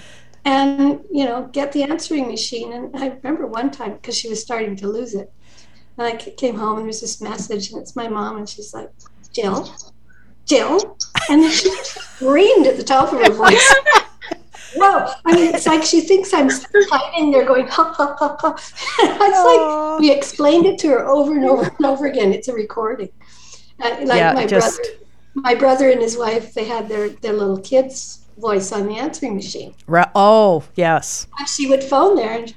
and you know get the answering machine, and I remember one time because she was starting to lose it. And I came home and there's this message, and it's my mom, and she's like, "Jill, Jill," and then she screamed at the top of her voice. no, I mean, it's like she thinks I'm hiding there going, ha, ha, ha, ha. it's Aww. like we explained it to her over and over and over again. It's a recording. Uh, like yeah, my just... brother, my brother and his wife, they had their, their little kid's voice on the answering machine. Right. Oh, yes. And she would phone there and,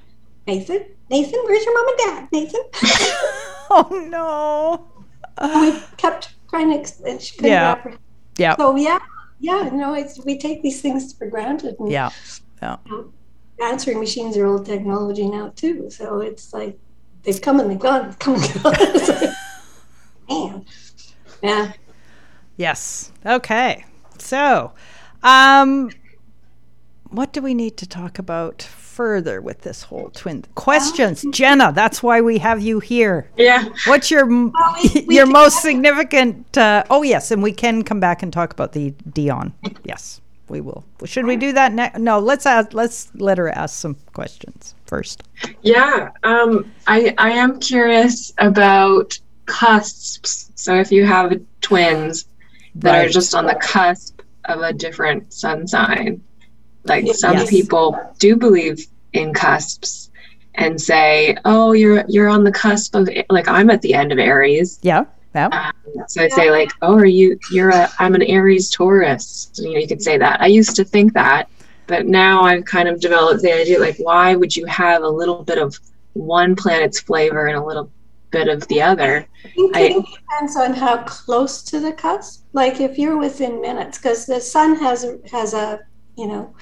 Nathan, Nathan, where's your mom and dad? Nathan? oh, no. And we kept trying to, and she couldn't yeah. Yeah. So, yeah, yeah, no, it's we take these things for granted. And, yeah, yeah. You know, answering machines are old technology now too, so it's like they've come and they've gone, come and gone. man, yeah. Yes. Okay. So, um, what do we need to talk about further with this whole twin questions. Um, jenna that's why we have you here. Yeah. What's your well, we, we your most significant uh, oh yes and we can come back and talk about the Dionne. Yes we will. Should we do that next no let's ask let's let her ask some questions first. Yeah um i i am curious about cusps. So if you have twins that right. are just on the cusp of a different sun sign like some yes. people do believe in cusps and say, "Oh, you're you're on the cusp of like I'm at the end of Aries." Yeah. Yeah. Um, so I say like, "Oh, are you? You're a. I'm an Aries Taurus." You know, you could say that. I used to think that, but now I've kind of developed the idea like, why would you have a little bit of one planet's flavor and a little bit of the other. I think I, it depends on how close to the cusp. Like if you're within minutes, because the sun has has a you know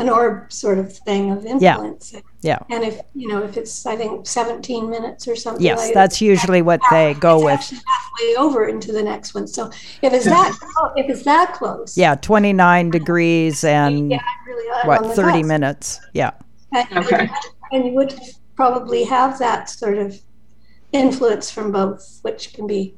an orb sort of thing of influence. Yeah. Yeah. And if you know if it's I think 17 minutes or something. Yes, like that's usually what they go with. Halfway over into the next one. So if it's that if it's that close. Yeah, 29 degrees and yeah, really what 30 minutes. Yeah. And, okay. And you would probably have that sort of influence from both, which can be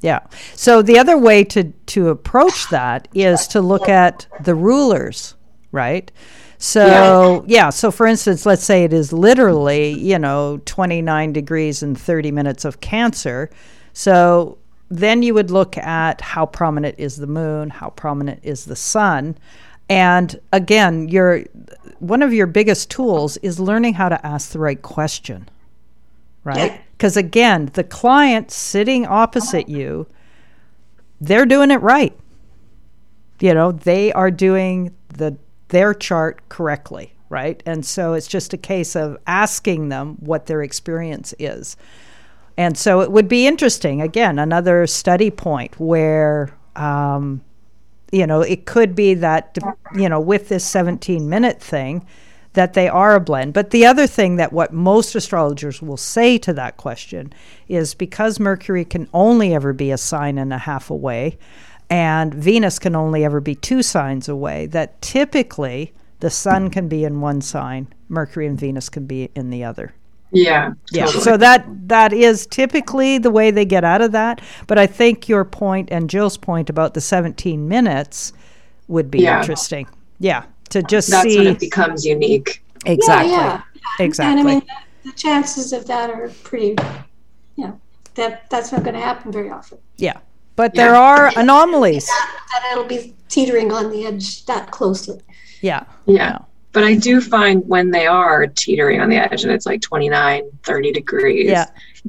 yeah. So the other way to to approach that is to look at the rulers, right? So, yeah. yeah. so for instance, let's say it is literally, you know, 29 degrees and 30 minutes of Cancer. So then you would look at how prominent is the moon, how prominent is the sun. And again, your one of your biggest tools is learning how to ask the right question. Right? Because yeah. again, the client sitting opposite you, they're doing it right. You know, they are doing the their chart correctly, right? And so it's just a case of asking them what their experience is. And so it would be interesting, again, another study point where, um, you know, it could be that, you know, with this 17 minute thing, that they are a blend. But the other thing that what most astrologers will say to that question is because Mercury can only ever be a sign and a half away, and Venus can only ever be two signs away, that typically the sun can be in one sign, Mercury and Venus can be in the other. Yeah. Yeah. So that that is typically the way they get out of that. But I think your point and Jill's point about the 17 minutes would be yeah. interesting. Yeah. To just That's see when it becomes unique. Exactly. Yeah, yeah. Exactly. And I mean the chances of that are pretty you know, that that's not going to happen very often. Yeah but yeah. there are anomalies. That, that, it'll be teetering on the edge that closely. Yeah. Yeah. But I do find when they are teetering on the edge and it's like 29, 30 degrees, yeah.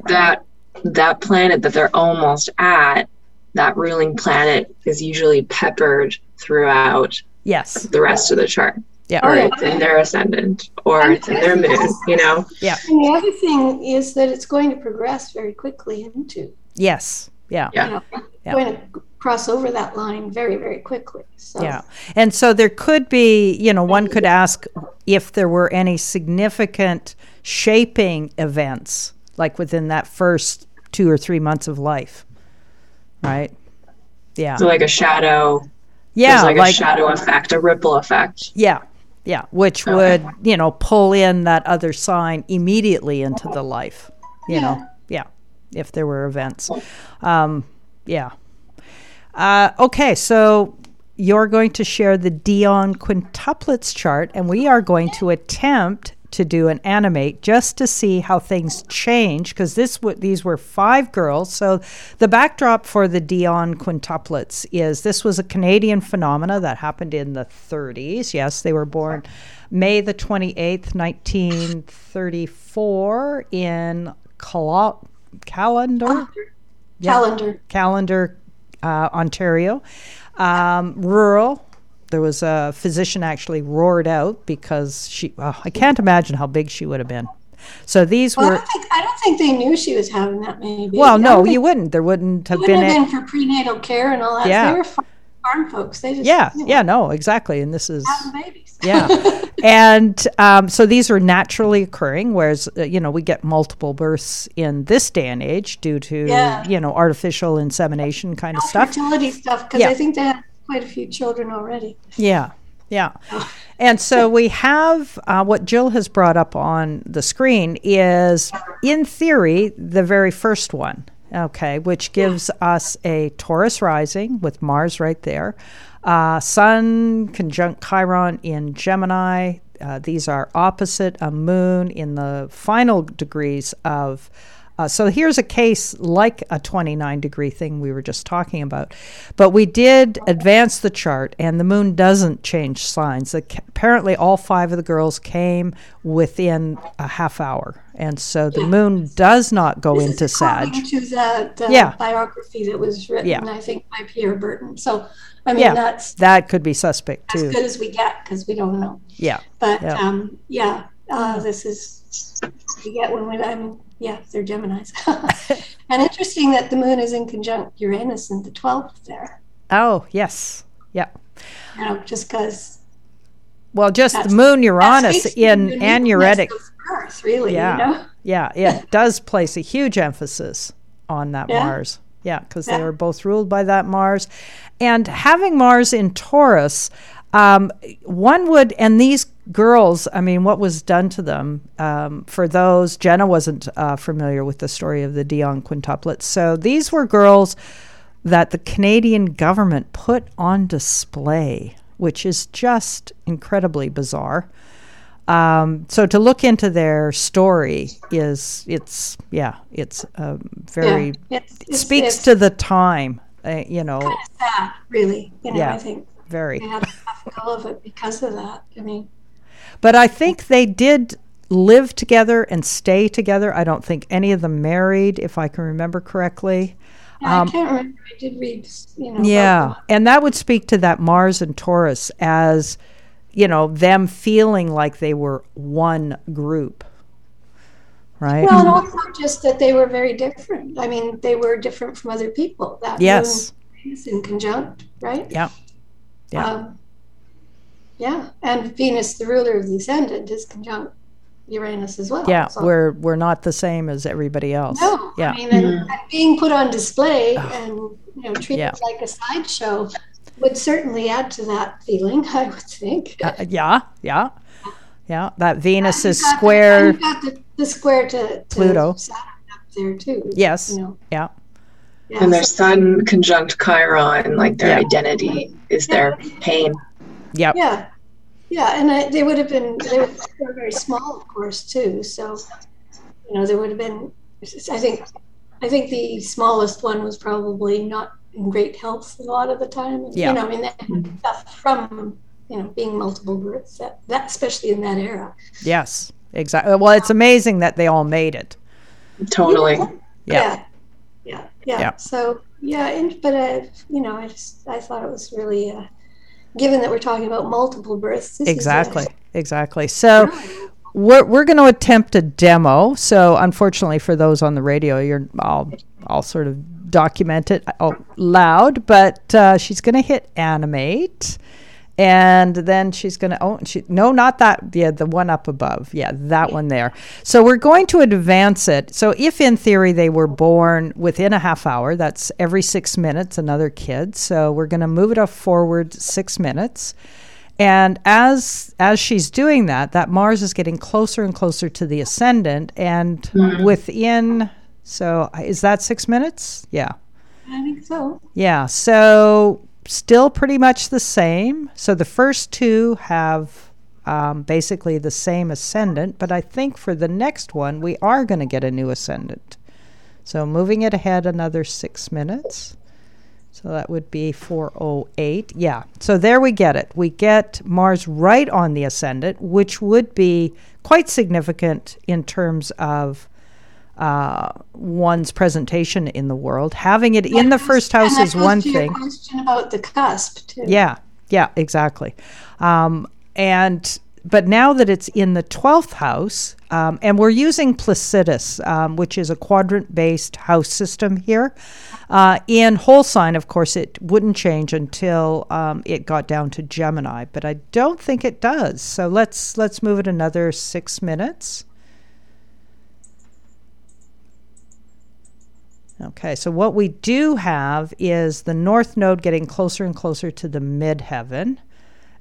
that that planet that they're almost at, that ruling planet is usually peppered throughout yes the rest of the chart. Yeah. Or it's in their ascendant or it's in their moon, you know? Yeah. And the other thing is that it's going to progress very quickly into. Yes. Yeah. Yeah. You know, yeah. going to cross over that line very, very quickly. So. Yeah. And so there could be, you know, one could ask if there were any significant shaping events, like within that first two or three months of life. Right? Yeah. So, like a shadow. Yeah. Like, like, a shadow effect, a ripple effect. Yeah. Yeah. Which okay. would, you know, pull in that other sign immediately into the life, you yeah. know? Yeah. If there were events. Um, yeah. Uh, okay, so you're going to share the Dionne quintuplets chart, and we are going to attempt to do an animate just to see how things change because this w- these were five girls. So the backdrop for the Dionne quintuplets is this was a Canadian phenomena that happened in the 30s. Yes, they were born May the 28th, 1934 in Cal- Callander. Callander. Callander, uh, Ontario. Um, rural. There was a physician actually roared out because she. Oh, I can't imagine how big she would have been. So these well, were. I don't, think, I don't, think, they knew she was having that many. Well, no, you wouldn't. There wouldn't have wouldn't been. Have been for prenatal care and all that. Yeah. They were farm folks. They just. Yeah. You know, yeah. No. Exactly. And this is. Having babies. yeah. And um, so these are naturally occurring, whereas uh, you know we get multiple births in this day and age due to yeah. you know artificial insemination kind of stuff. Fertility stuff because yeah. I think they have quite a few children already. Yeah. Yeah. And so we have uh, what Jill has brought up on the screen is, in theory, the very first one, okay, which gives us a Taurus rising with Mars right there, uh, Sun conjunct Chiron in Gemini. Uh, these are opposite a moon in the final degrees of. Uh, so here's a case like a 29 degree thing we were just talking about. But we did advance the chart, and the moon doesn't change signs. apparently, all five of the girls came within a half hour. And so the yeah. moon does not go this into Sag. to the, the yeah. biography that was written, yeah. I think, by Pierre Berton. So I mean, yeah, that's that could be suspect too. As good as we get because we don't know. Yeah. But yeah, um, yeah uh, this is get when we, I mean, yeah, they're Geminis. and interesting that the moon is in conjunct Uranus in the 12th there. Oh, yes. Yeah. You know, just because. Well, just the moon Uranus in anuretic. Earth, really. Yeah. You know? Yeah. It does place a huge emphasis on that yeah. Mars. Yeah, because yeah. they are both ruled by that Mars. And having Mars in Taurus, um, one would, and these girls, I mean, what was done to them um, for those, Jenna wasn't uh, familiar with the story of the Dionne quintuplets. So these were girls that the Canadian government put on display, which is just incredibly bizarre. Um, so to look into their story is it's yeah it's uh, very yeah, it's, it's, speaks it's, to the time uh, you know kind of sad really you know yeah, I think very had all of it because of that I mean but I think they did live together and stay together I don't think any of them married if I can remember correctly yeah, um, I can't remember I did read you know yeah and that would speak to that Mars and Taurus as you know, them feeling like they were one group. Right. Well, and also just that they were very different. I mean, they were different from other people. That yes. In conjunct, right? Yeah. Yeah. Um, yeah, and Venus, the ruler of the ascendant, is conjunct Uranus as well. Yeah, so. we're we're not the same as everybody else. No, yeah. I mean, and, mm-hmm. and being put on display and you know treated yeah. like a sideshow would certainly add to that feeling, I would think. Uh, yeah, yeah, yeah. That Venus is square. The, got the, the, square to, to, Pluto. Saturn up there too. Yes. You know. Yeah. yeah. And their sun conjunct Chiron, like their yeah. identity is yeah. their pain. Yep. Yeah. Yeah, and I, they would have been they were, very small, of course, too. So, you know, there would have been. I think, I think the smallest one was probably not in great health a lot of the time. Yeah. You know, I mean, that mm-hmm. stuff from, you know, being multiple births, that, that especially in that era. Yes, exactly. Well, it's amazing that they all made it. Totally. Yeah. Yeah. Yeah. yeah. yeah. So, yeah, and, but, uh, you know, I just, I thought it was really, uh, given that we're talking about multiple births. exactly. exactly. So, we're, we're going to attempt a demo. So, unfortunately, for those on the radio, you're all all sort of document it out loud, but uh, she's going to hit animate. And then she's going to, oh, she, no, not that, yeah, the one up above. Yeah, that one there. So we're going to advance it. So if in theory they were born within a half hour, that's every six minutes, another kid. So we're going to move it up forward six minutes. And as as she's doing that, that Mars is getting closer and closer to the ascendant, and mm-hmm. within so is that six minutes? Yeah. I think so. Yeah. So still pretty much the same. So the first two have um, basically the same ascendant, but I think for the next one, we are going to get a new ascendant. So moving it ahead another six minutes. So that would be 408. Yeah. So there we get it. We get Mars right on the ascendant, which would be quite significant in terms of uh, one's presentation in the world. Having it in the first house is one thing. question about the cusp too. Yeah, yeah, exactly. Um, and but now that it's in the twelfth house, um, and we're using Placidus, um, which is a quadrant-based house system here. Uh, in whole sign, of course, it wouldn't change until um, it got down to Gemini, but I don't think it does. So let's let's move it another six minutes. Okay, so what we do have is the north node getting closer and closer to the midheaven.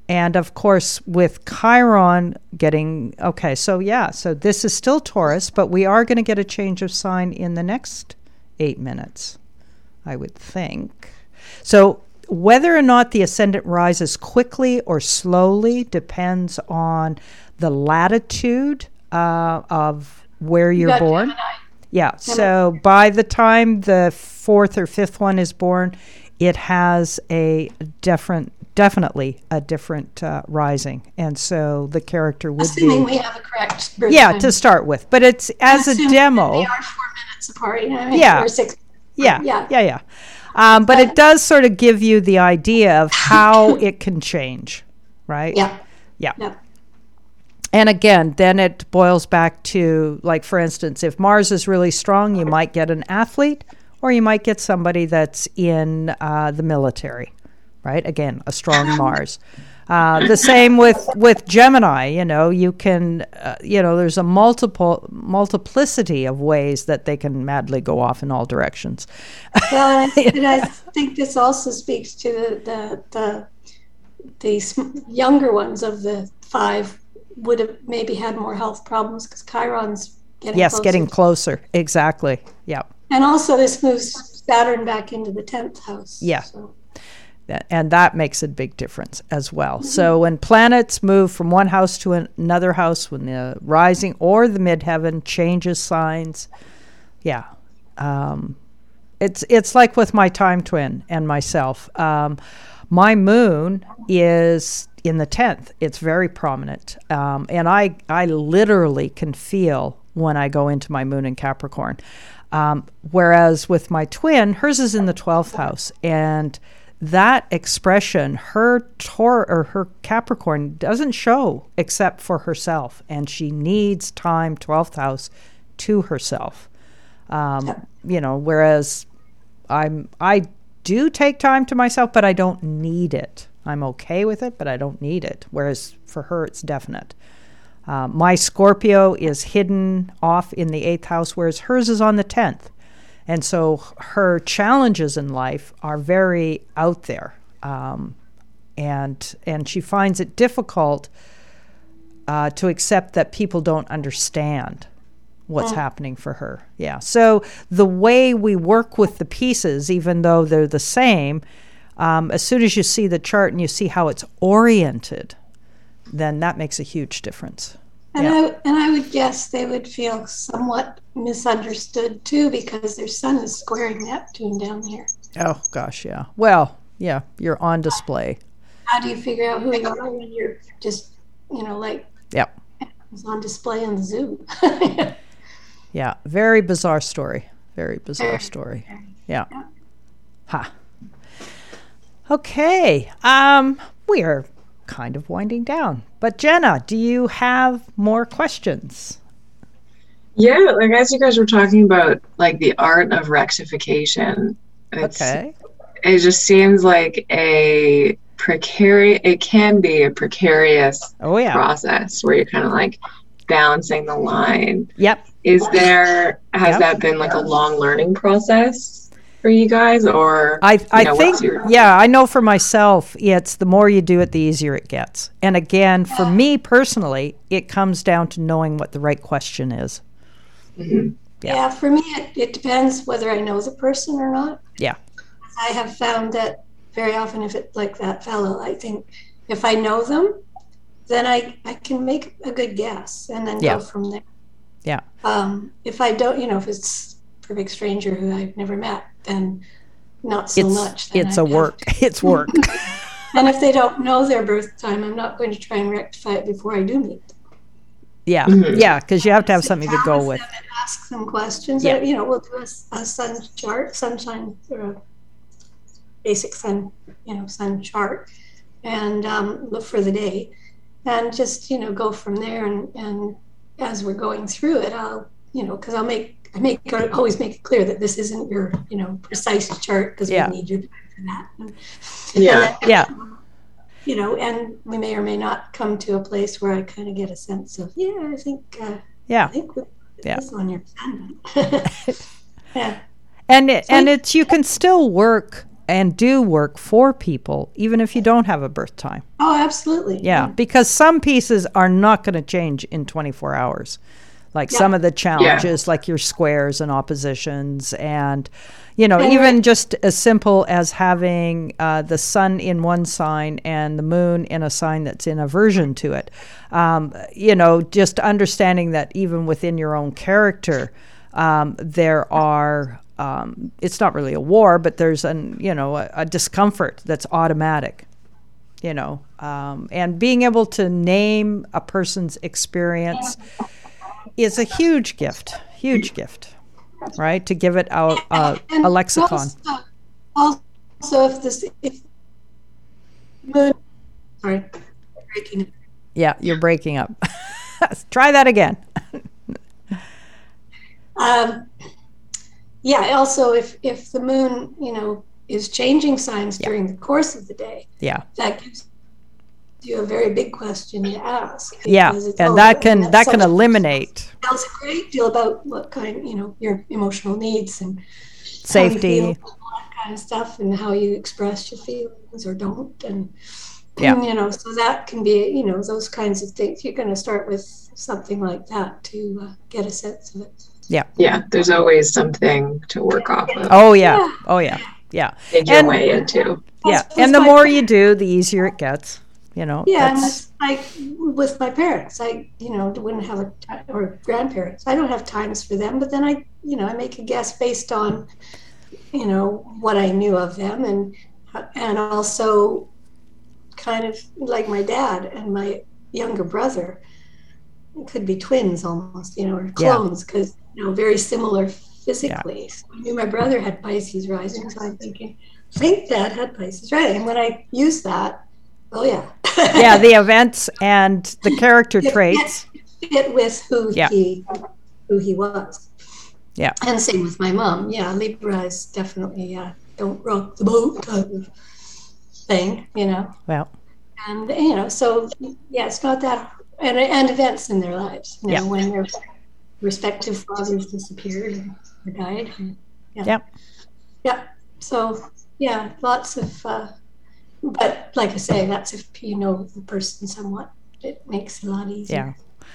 And of course, with Chiron getting, okay, so yeah, so this is still Taurus, but we are going to get a change of sign in the next eight minutes, I would think. So whether or not the ascendant rises quickly or slowly depends on the latitude uh, of where you're you born. Gemini. Yeah. So by the time the fourth or fifth one is born, it has a different, definitely a different uh, rising, and so the character would be Assuming be. we have a correct. yeah, time. to start with, but it's as a demo. They are four minutes apart. You know, yeah. Or six. Yeah. Yeah. Yeah. Yeah. Um, but, but it does sort of give you the idea of how it can change, right? Yeah. Yeah. yeah. And again, then it boils back to like, for instance, if Mars is really strong, you might get an athlete or you might get somebody that's in uh, the military, right? Again, a strong Mars. Uh, the same with with Gemini. You know, you can, uh, you know, there's a multiple multiplicity of ways that they can madly go off in all directions. well, and I, think this also speaks to the the the, the younger ones of the five would have maybe had more health problems because Chiron's getting yes, closer. getting closer. Exactly. Yeah. And also, this moves Saturn back into the tenth house. Yeah. So and that makes a big difference as well. Mm-hmm. So when planets move from one house to another house, when the rising or the midheaven changes signs, yeah, um, it's it's like with my time twin and myself. Um, my moon is in the tenth; it's very prominent, um, and I I literally can feel when I go into my moon in Capricorn. Um, whereas with my twin, hers is in the twelfth house, and that expression, her Taur or her Capricorn doesn't show except for herself, and she needs time, twelfth house, to herself. Um, you know, whereas I'm I do take time to myself, but I don't need it. I'm okay with it, but I don't need it. Whereas for her, it's definite. Uh, my Scorpio is hidden off in the eighth house, whereas hers is on the tenth. And so her challenges in life are very out there. Um, and, and she finds it difficult uh, to accept that people don't understand what's oh. happening for her. Yeah. So the way we work with the pieces, even though they're the same, um, as soon as you see the chart and you see how it's oriented, then that makes a huge difference. And yeah. I and I would guess they would feel somewhat misunderstood too because their sun is squaring Neptune down here. Oh gosh, yeah. Well, yeah, you're on display. How do you figure out who you are when you're just, you know, like Yep. It's on display in the zoo. yeah, very bizarre story. Very bizarre story. Yeah. Ha. Okay. Um, we are kind of winding down. But Jenna, do you have more questions? Yeah, like as you guys were talking about, like the art of rectification. okay. It just seems like a precarious. It can be a precarious. Oh yeah. Process where you're kind of like balancing the line. Yep. Is there has yep. that been like a long learning process? For you guys or I I know, think your- yeah, I know for myself it's the more you do it the easier it gets. And again, for me personally, it comes down to knowing what the right question is. Mm-hmm. Yeah. yeah. for me it, it depends whether I know the person or not. Yeah. I have found that very often if it's like that fellow, I think if I know them, then I, I can make a good guess and then yeah. go from there. Yeah. Um, if I don't, you know, if it's a perfect stranger who I've never met, then not so it's, much. it's I'd a work. To. It's work. and if they don't know their birth time, I'm not going to try and rectify it before I do meet them. Yeah, mm-hmm. yeah, because you have to have something to go with. ask them questions. Yeah. you know, we'll do a, a sun chart, sunshine, or a basic sun, you know, sun chart, and um, look for the day, and just you know go from there. And and as we're going through it, I'll you know because I'll make I make always make it clear that this isn't your you know precise chart because yeah. we need you for that. And, yeah, and yeah. You know, and we may or may not come to a place where I kind of get a sense of yeah, I think uh, yeah, I think yeah. this on your yeah. And it, so and it's you can still work and do work for people even if you don't have a birth time. Oh, absolutely. Yeah, yeah. because some pieces are not going to change in 24 hours like yeah. some of the challenges yeah. like your squares and oppositions and you know and even just as simple as having uh, the sun in one sign and the moon in a sign that's in aversion to it um, you know just understanding that even within your own character um, there are um, it's not really a war but there's an you know a, a discomfort that's automatic you know um, and being able to name a person's experience is a huge gift, huge gift, right? To give it out uh, a lexicon. Also, also, if this, if moon, sorry, breaking. Yeah, you're breaking up. Try that again. um, yeah. Also, if if the moon, you know, is changing signs yeah. during the course of the day, yeah, that gives you a very big question to ask. Yeah, and that can that can eliminate. Tells a great deal about what kind, you know, your emotional needs and safety, feel, that kind of stuff, and how you express your feelings or don't, and yeah, you know, so that can be, you know, those kinds of things. You're going to start with something like that to uh, get a sense of it. Yeah, yeah. There's always something to work off of. Oh yeah, yeah. oh yeah, yeah. Dig your and, way into. Yeah, and the more you do, the easier it gets you know yeah and it's like with my parents i you know wouldn't have a or grandparents i don't have times for them but then i you know i make a guess based on you know what i knew of them and and also kind of like my dad and my younger brother could be twins almost you know or clones because yeah. you know very similar physically yeah. so i knew my brother had pisces rising so i'm thinking I think dad had pisces right and when i use that Oh yeah. yeah, the events and the character traits fit with who yeah. he who he was. Yeah. And same with my mom. Yeah, Libra is definitely uh, don't rock the boat type of thing, you know. Well. And you know, so yeah, it's not that and and events in their lives. You know, yeah. when their respective fathers disappeared or died. Yeah. Yep. Yeah. So yeah, lots of uh, but like I say, that's if you know the person somewhat. It makes it a lot easier. Yeah.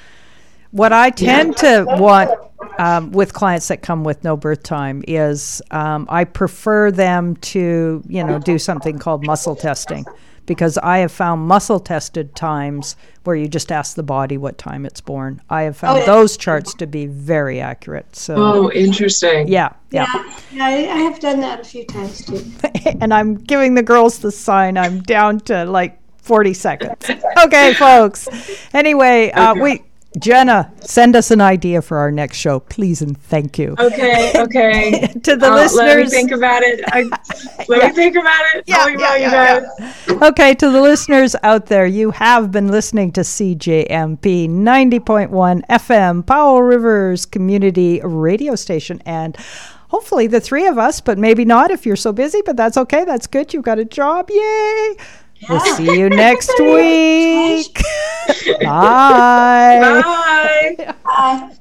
What I tend yeah. to want um, with clients that come with no birth time is um, I prefer them to, you know, do something called muscle testing because I have found muscle tested times where you just ask the body what time it's born. I have found oh, yeah. those charts to be very accurate. So Oh, interesting. Yeah. Yeah. Yeah, I, I have done that a few times too. and I'm giving the girls the sign. I'm down to like 40 seconds. Okay, folks. Anyway, uh, we Jenna, send us an idea for our next show, please and thank you. Okay, okay. to the uh, listeners, let me think about it. I, let yeah. me think about it. Yeah, yeah, yeah, yeah, Okay, to the listeners out there, you have been listening to CJMP 90.1 FM, Powell River's Community Radio Station, and hopefully the three of us, but maybe not if you're so busy, but that's okay. That's good. You've got a job. Yay! We'll see you next week. Bye. Bye. Bye.